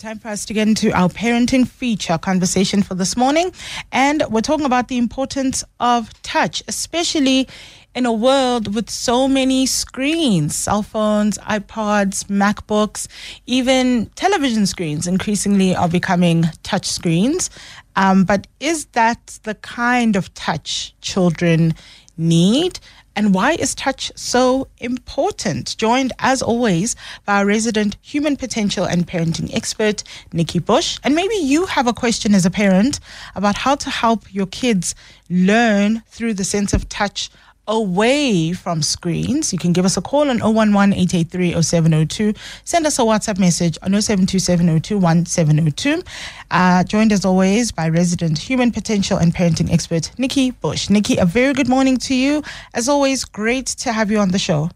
Time for us to get into our parenting feature conversation for this morning. And we're talking about the importance of touch, especially in a world with so many screens cell phones, iPods, MacBooks, even television screens increasingly are becoming touch screens. Um, but is that the kind of touch children need? And why is touch so important? Joined as always by our resident human potential and parenting expert, Nikki Bush. And maybe you have a question as a parent about how to help your kids learn through the sense of touch away from screens, you can give us a call on 011 883 0702. Send us a WhatsApp message on 0727021702. Uh, joined as always by resident human potential and parenting expert Nikki Bush. Nikki, a very good morning to you. As always, great to have you on the show.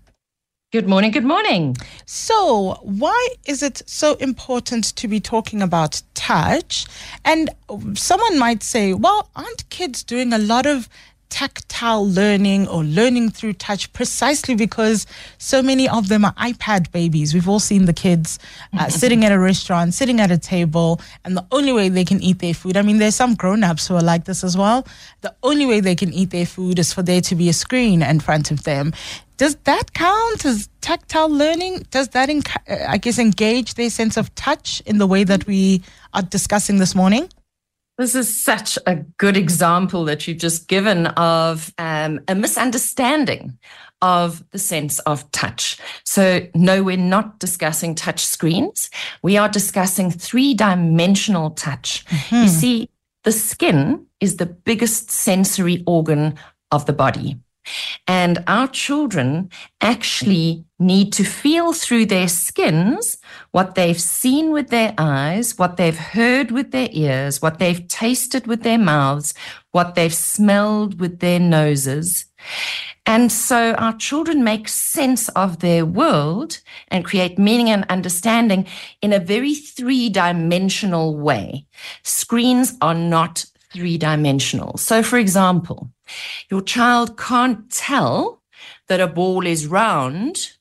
Good morning. Good morning. So, why is it so important to be talking about touch? And someone might say, well, aren't kids doing a lot of tactile learning or learning through touch precisely because so many of them are iPad babies. We've all seen the kids uh, sitting at a restaurant, sitting at a table, and the only way they can eat their food. I mean, there's some grown ups who are like this as well. The only way they can eat their food is for there to be a screen in front of them. Does that count as tactile learning? Does that, uh, I guess, engage their sense of touch in the way that we are discussing this morning? This is such a good example that you've just given of um, a misunderstanding of the sense of touch. So, no, we're not discussing touch screens. We are discussing three dimensional touch. Mm-hmm. You see, the skin is the biggest sensory organ of the body. And our children actually need to feel through their skins what they've seen with their eyes, what they've heard with their ears, what they've tasted with their mouths, what they've smelled with their noses. And so our children make sense of their world and create meaning and understanding in a very three dimensional way. Screens are not three dimensional. So, for example, your child can't tell that a ball is round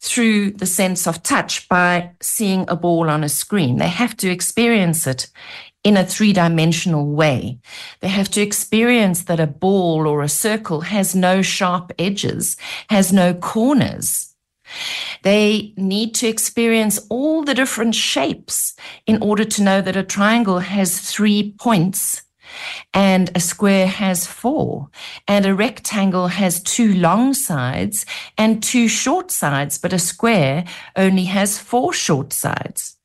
through the sense of touch by seeing a ball on a screen. They have to experience it in a three dimensional way. They have to experience that a ball or a circle has no sharp edges, has no corners. They need to experience all the different shapes in order to know that a triangle has three points and a square has four, and a rectangle has two long sides and two short sides, but a square only has four short sides.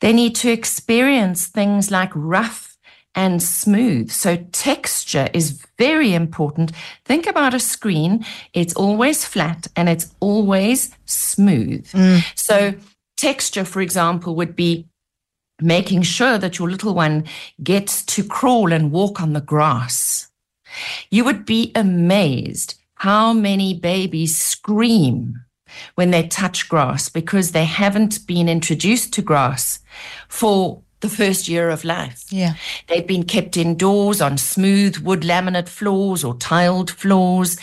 They need to experience things like rough and smooth. So texture is very important. Think about a screen. It's always flat and it's always smooth. Mm. So texture, for example, would be making sure that your little one gets to crawl and walk on the grass. You would be amazed how many babies scream when they touch grass because they haven't been introduced to grass for the first year of life. Yeah. They've been kept indoors on smooth wood laminate floors or tiled floors.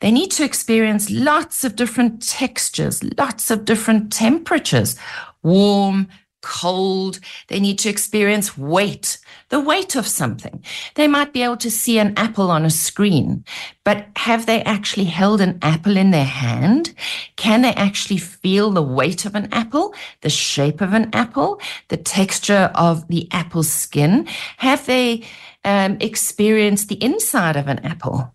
They need to experience lots of different textures, lots of different temperatures, warm, cold. They need to experience weight, the weight of something. They might be able to see an apple on a screen, but have they actually held an apple in their hand? Can they actually feel the weight of an apple, the shape of an apple, the texture of the apple skin? Have they um, experienced the inside of an apple?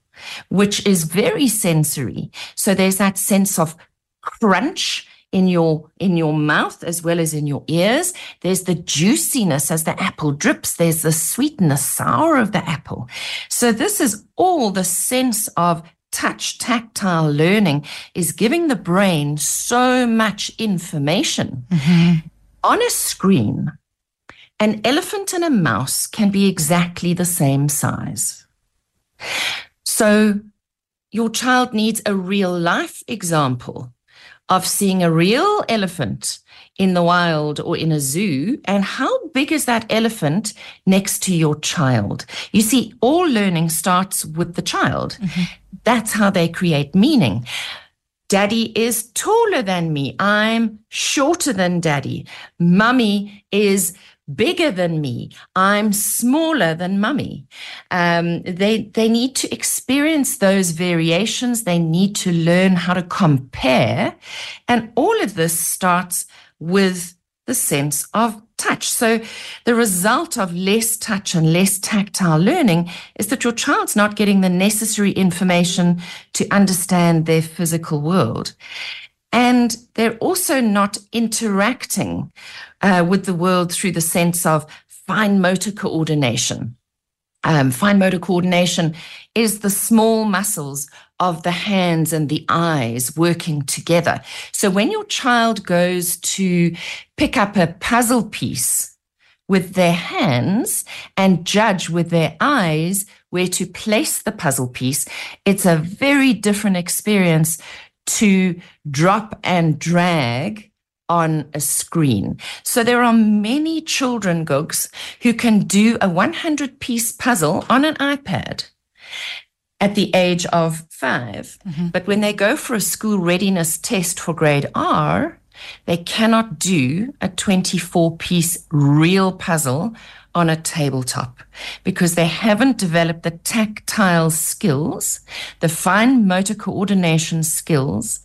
Which is very sensory. So there's that sense of crunch in your in your mouth as well as in your ears. There's the juiciness as the apple drips. There's the sweetness, sour of the apple. So this is all the sense of touch tactile learning is giving the brain so much information. Mm-hmm. on a screen an elephant and a mouse can be exactly the same size. So your child needs a real life example of seeing a real elephant in the wild or in a zoo and how big is that elephant next to your child you see all learning starts with the child mm-hmm. that's how they create meaning Daddy is taller than me. I'm shorter than daddy. Mummy is bigger than me. I'm smaller than mummy. Um, they, they need to experience those variations. They need to learn how to compare. And all of this starts with the sense of touch. So the result of less touch and less tactile learning is that your child's not getting the necessary information to understand their physical world. And they're also not interacting uh, with the world through the sense of fine motor coordination. Um, fine motor coordination is the small muscles of the hands and the eyes working together. So when your child goes to pick up a puzzle piece with their hands and judge with their eyes where to place the puzzle piece, it's a very different experience to drop and drag on a screen. So there are many children, Gugs, who can do a 100 piece puzzle on an iPad at the age of 5 mm-hmm. But when they go for a school readiness test for grade R, they cannot do a 24 piece real puzzle on a tabletop because they haven't developed the tactile skills, the fine motor coordination skills,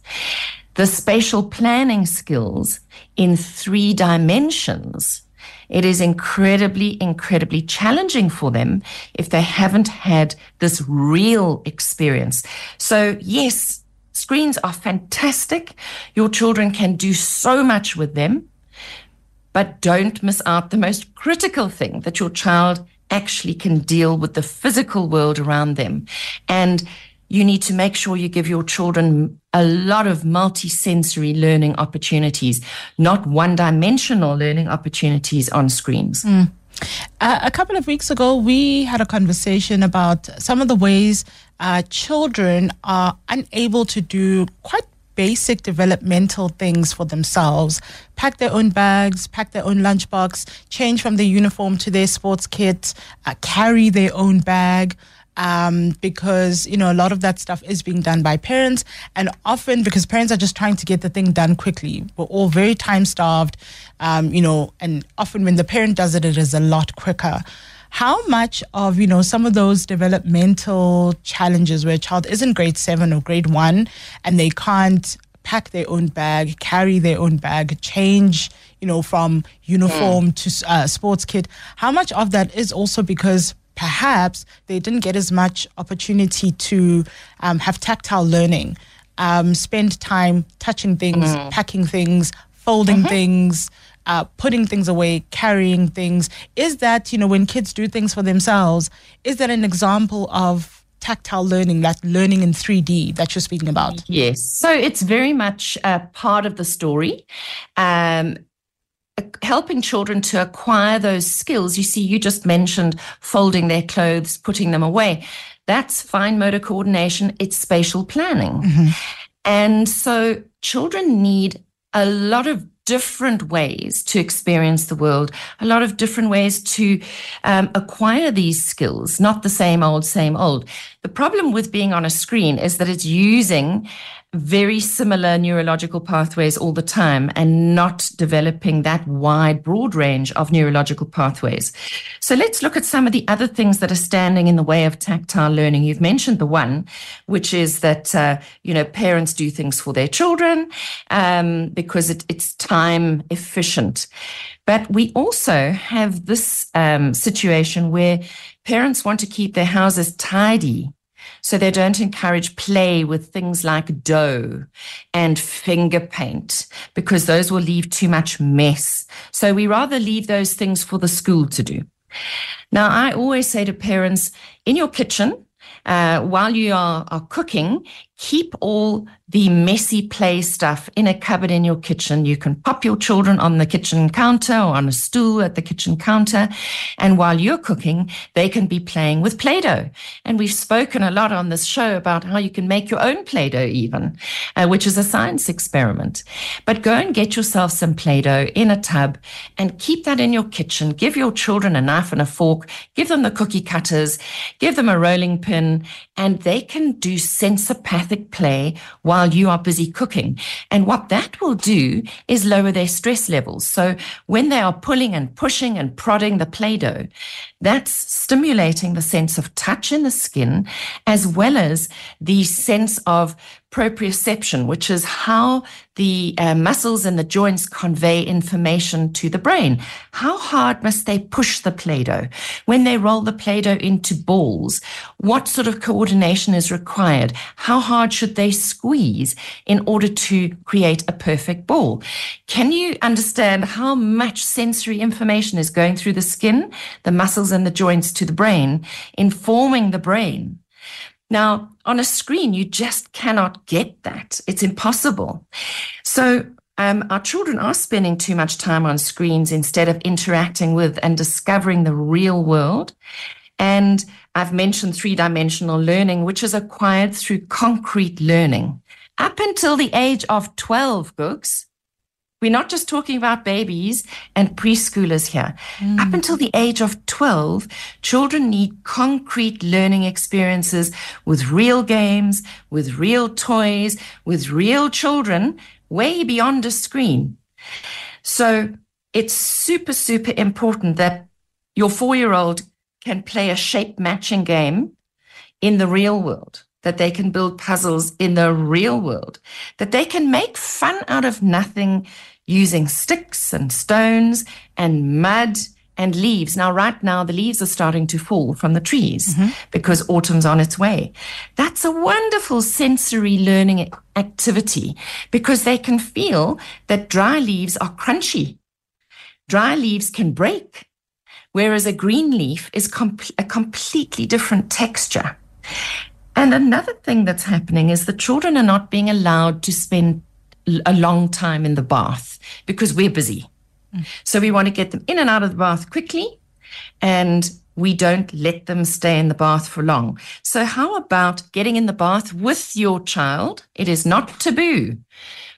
the spatial planning skills in three dimensions. It is incredibly, incredibly challenging for them if they haven't had this real experience. So, yes, screens are fantastic. Your children can do so much with them. But don't miss out the most critical thing that your child actually can deal with the physical world around them. And you need to make sure you give your children a lot of multi-sensory learning opportunities, not one-dimensional learning opportunities on screens. Mm. Uh, a couple of weeks ago, we had a conversation about some of the ways uh, children are unable to do quite basic developmental things for themselves pack their own bags, pack their own lunchbox, change from their uniform to their sports kit, uh, carry their own bag. Um, because you know a lot of that stuff is being done by parents, and often because parents are just trying to get the thing done quickly. We're all very time starved, um, you know, and often when the parent does it, it is a lot quicker how much of you know some of those developmental challenges where a child isn't grade seven or grade one and they can't pack their own bag carry their own bag change you know from uniform mm. to uh, sports kit how much of that is also because perhaps they didn't get as much opportunity to um, have tactile learning um, spend time touching things mm. packing things folding mm-hmm. things uh, putting things away, carrying things. Is that, you know, when kids do things for themselves, is that an example of tactile learning, that learning in 3D that you're speaking about? Yes. So it's very much a part of the story. Um, helping children to acquire those skills. You see, you just mentioned folding their clothes, putting them away. That's fine motor coordination, it's spatial planning. Mm-hmm. And so children need a lot of different ways to experience the world, a lot of different ways to um, acquire these skills, not the same old, same old. The problem with being on a screen is that it's using very similar neurological pathways all the time and not developing that wide, broad range of neurological pathways. So let's look at some of the other things that are standing in the way of tactile learning. You've mentioned the one, which is that, uh, you know, parents do things for their children um, because it, it's time efficient. But we also have this um, situation where parents want to keep their houses tidy so they don't encourage play with things like dough and finger paint because those will leave too much mess. So we rather leave those things for the school to do. Now, I always say to parents in your kitchen, uh, while you are, are cooking, keep all the messy play stuff in a cupboard in your kitchen. You can pop your children on the kitchen counter or on a stool at the kitchen counter. And while you're cooking, they can be playing with Play Doh. And we've spoken a lot on this show about how you can make your own Play Doh, even, uh, which is a science experiment. But go and get yourself some Play Doh in a tub and keep that in your kitchen. Give your children a knife and a fork, give them the cookie cutters, give them a rolling pin, and they can do sensorpath empathic play while you are busy cooking. And what that will do is lower their stress levels. So when they are pulling and pushing and prodding the Play Doh, that's stimulating the sense of touch in the skin as well as the sense of proprioception, which is how the uh, muscles and the joints convey information to the brain. How hard must they push the Play Doh? When they roll the Play Doh into balls, what sort of coordination is required? How hard should they squeeze in order to create a perfect ball? Can you understand how much sensory information is going through the skin, the muscles, and the joints to the brain, informing the brain? Now, on a screen, you just cannot get that. It's impossible. So, um, our children are spending too much time on screens instead of interacting with and discovering the real world. And I've mentioned three dimensional learning, which is acquired through concrete learning. Up until the age of 12, Gugs, we're not just talking about babies and preschoolers here. Mm. Up until the age of 12, children need concrete learning experiences with real games, with real toys, with real children, way beyond a screen. So it's super, super important that your four year old can play a shape matching game in the real world that they can build puzzles in the real world, that they can make fun out of nothing using sticks and stones and mud and leaves. Now, right now, the leaves are starting to fall from the trees mm-hmm. because autumn's on its way. That's a wonderful sensory learning activity because they can feel that dry leaves are crunchy. Dry leaves can break, whereas a green leaf is com- a completely different texture. And another thing that's happening is the children are not being allowed to spend a long time in the bath because we're busy. So we want to get them in and out of the bath quickly and we don't let them stay in the bath for long. So, how about getting in the bath with your child? It is not taboo.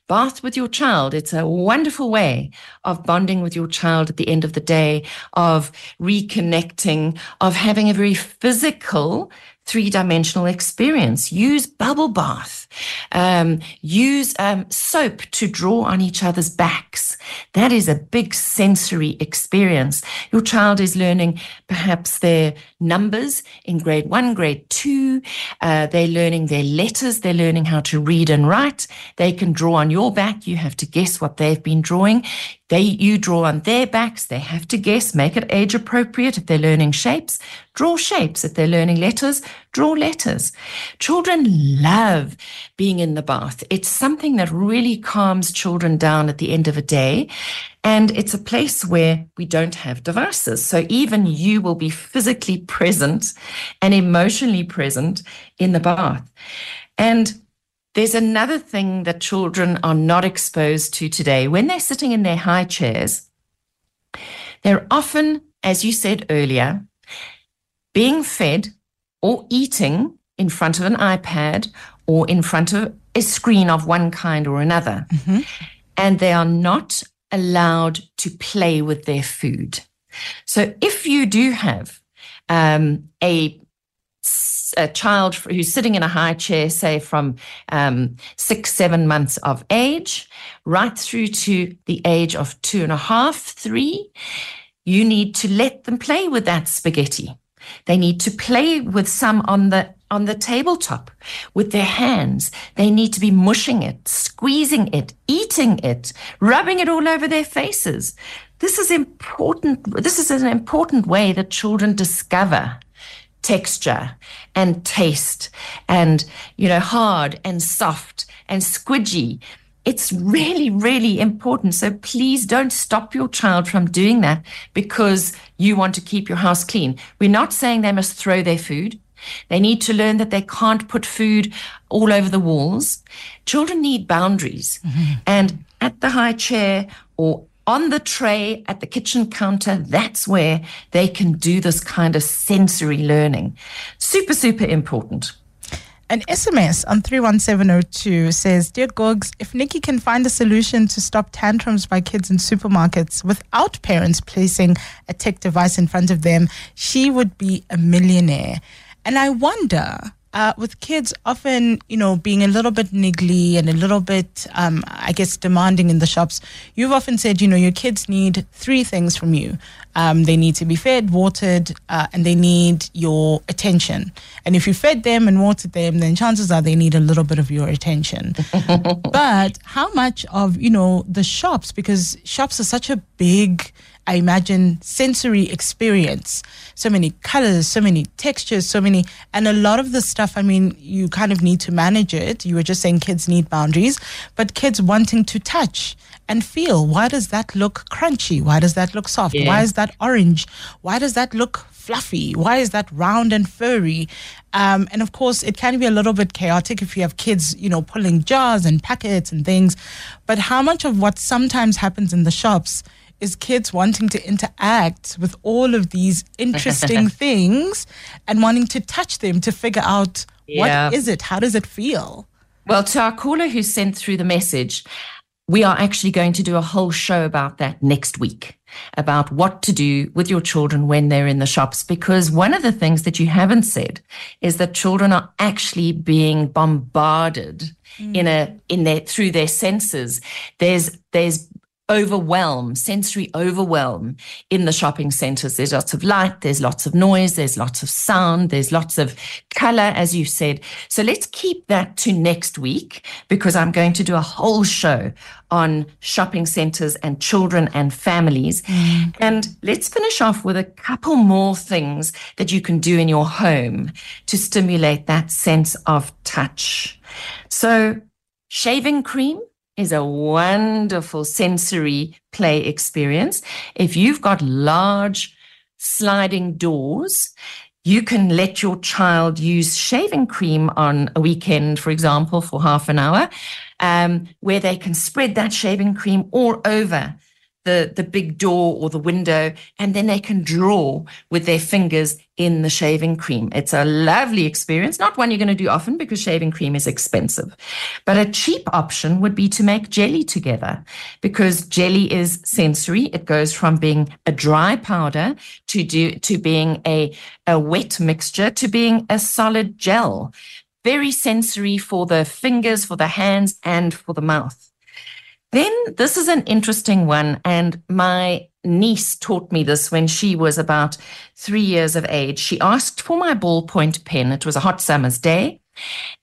Bath with your child. It's a wonderful way of bonding with your child at the end of the day, of reconnecting, of having a very physical three dimensional experience. Use bubble bath. Um, use um, soap to draw on each other's backs. That is a big sensory experience. Your child is learning perhaps their numbers in grade one, grade two. Uh, they're learning their letters. They're learning how to read and write. They can draw on your back. You have to guess what they've been drawing. They, you draw on their backs. They have to guess, make it age appropriate. If they're learning shapes, draw shapes. If they're learning letters, draw letters. Children love being in the bath. It's something that really calms children down at the end of a day. And it's a place where we don't have devices. So even you will be physically present and emotionally present in the bath. And there's another thing that children are not exposed to today. When they're sitting in their high chairs, they're often, as you said earlier, being fed or eating in front of an iPad or in front of a screen of one kind or another. Mm-hmm. And they are not allowed to play with their food. So if you do have um, a a child who's sitting in a high chair, say from um, six, seven months of age, right through to the age of two and a half, three, you need to let them play with that spaghetti. They need to play with some on the on the tabletop with their hands. They need to be mushing it, squeezing it, eating it, rubbing it all over their faces. This is important. This is an important way that children discover texture and taste and, you know, hard and soft and squidgy. It's really, really important. So please don't stop your child from doing that because you want to keep your house clean. We're not saying they must throw their food. They need to learn that they can't put food all over the walls. Children need boundaries. Mm-hmm. And at the high chair or on the tray at the kitchen counter, that's where they can do this kind of sensory learning. Super, super important. An SMS on 31702 says, Dear Gugs, if Nikki can find a solution to stop tantrums by kids in supermarkets without parents placing a tech device in front of them, she would be a millionaire. And I wonder uh, with kids often, you know, being a little bit niggly and a little bit, um, I guess, demanding in the shops, you've often said, you know, your kids need three things from you. Um, they need to be fed, watered, uh, and they need your attention. And if you fed them and watered them, then chances are they need a little bit of your attention. but how much of, you know, the shops, because shops are such a big, I imagine, sensory experience. So many colors, so many textures, so many, and a lot of the stuff, I mean, you kind of need to manage it. You were just saying kids need boundaries, but kids wanting to touch and feel. Why does that look crunchy? Why does that look soft? Yeah. Why is that orange? Why does that look fluffy? Why is that round and furry? Um, and of course, it can be a little bit chaotic if you have kids, you know, pulling jars and packets and things. But how much of what sometimes happens in the shops is kids wanting to interact with all of these interesting things and wanting to touch them to figure out Yeah. what is it? How does it feel? Well, to our caller who sent through the message, we are actually going to do a whole show about that next week about what to do with your children when they're in the shops because one of the things that you haven't said is that children are actually being bombarded in a mm. in their through their senses there's there's overwhelm, sensory overwhelm in the shopping centers. There's lots of light, there's lots of noise, there's lots of sound, there's lots of color, as you said. So let's keep that to next week because I'm going to do a whole show on shopping centers and children and families. Mm. And let's finish off with a couple more things that you can do in your home to stimulate that sense of touch. So, shaving cream is a wonderful sensory play experience. If you've got large sliding doors, you can let your child use shaving cream on a weekend, for example, for half an hour, um, where they can spread that shaving cream all over the, the big door or the window, and then they can draw with their fingers in the shaving cream. It's a lovely experience, not one you're going to do often because shaving cream is expensive. But a cheap option would be to make jelly together because jelly is sensory. It goes from being a dry powder to do to being a, a wet mixture to being a solid gel. Very sensory for the fingers, for the hands, and for the mouth. Then this is an interesting one. And my niece taught me this when she was about three years of age. She asked for my ballpoint pen. It was a hot summer's day.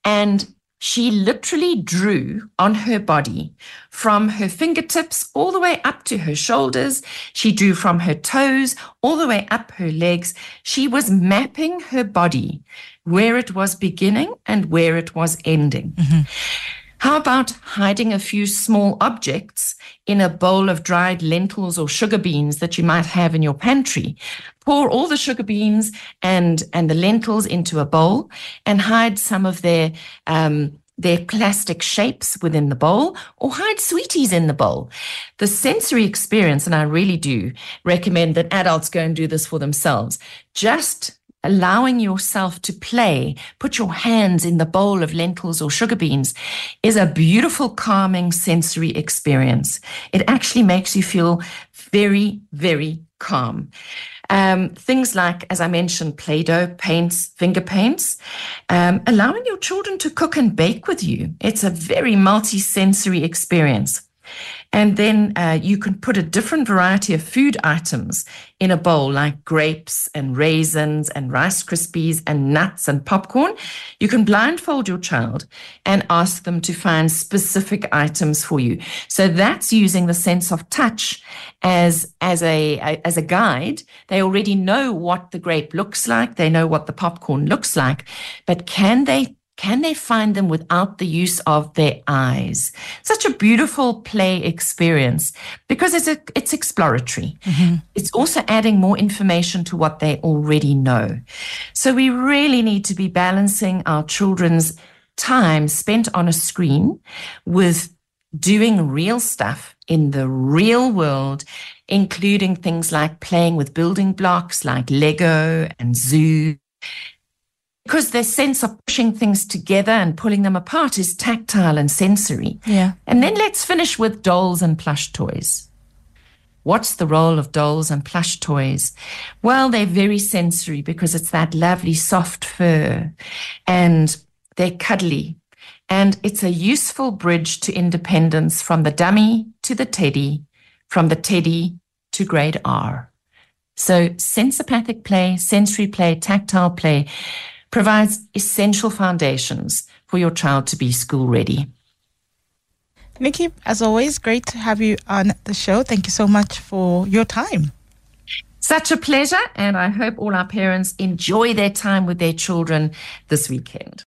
And she literally drew on her body from her fingertips all the way up to her shoulders. She drew from her toes all the way up her legs. She was mapping her body where it was beginning and where it was ending. Mm-hmm. How about hiding a few small objects in a bowl of dried lentils or sugar beans that you might have in your pantry? Pour all the sugar beans and, and the lentils into a bowl and hide some of their, um, their plastic shapes within the bowl or hide sweeties in the bowl. The sensory experience, and I really do recommend that adults go and do this for themselves, just allowing yourself to play, put your hands in the bowl of lentils or sugar beans is a beautiful, calming sensory experience. It actually makes you feel very, very calm. Um, things like, as I mentioned, Play Doh, paints, finger paints, um, allowing your children to cook and bake with you. It's a very multi sensory experience. And then uh, you can put a different variety of food items in a bowl, like grapes and raisins and Rice Krispies and nuts and popcorn. You can blindfold your child and ask them to find specific items for you. So that's using the sense of touch as as a, a as a guide. They already know what the grape looks like. They know what the popcorn looks like, but can they can they find them without the use of their eyes? Such a beautiful play experience because it's a, it's exploratory. Mm-hmm. It's also adding more information to what they already know. So we really need to be balancing our children's time spent on a screen with doing real stuff in the real world, including things like playing with building blocks like Lego and Zoo because their sense of pushing things together and pulling them apart is tactile and sensory. Yeah. And then let's finish with dolls and plush toys. What's the role of dolls and plush toys? Well, they're very sensory because it's that lovely soft fur and they're cuddly. And it's a useful bridge to independence from the dummy to the teddy, from the teddy to grade R. So sensopathic play, sensory play, tactile play provides essential foundations for your child to be school ready. Nikki, as always, great to have you on the show. Thank you so much for your time. Such a pleasure, and I hope all our parents enjoy their time with their children this weekend.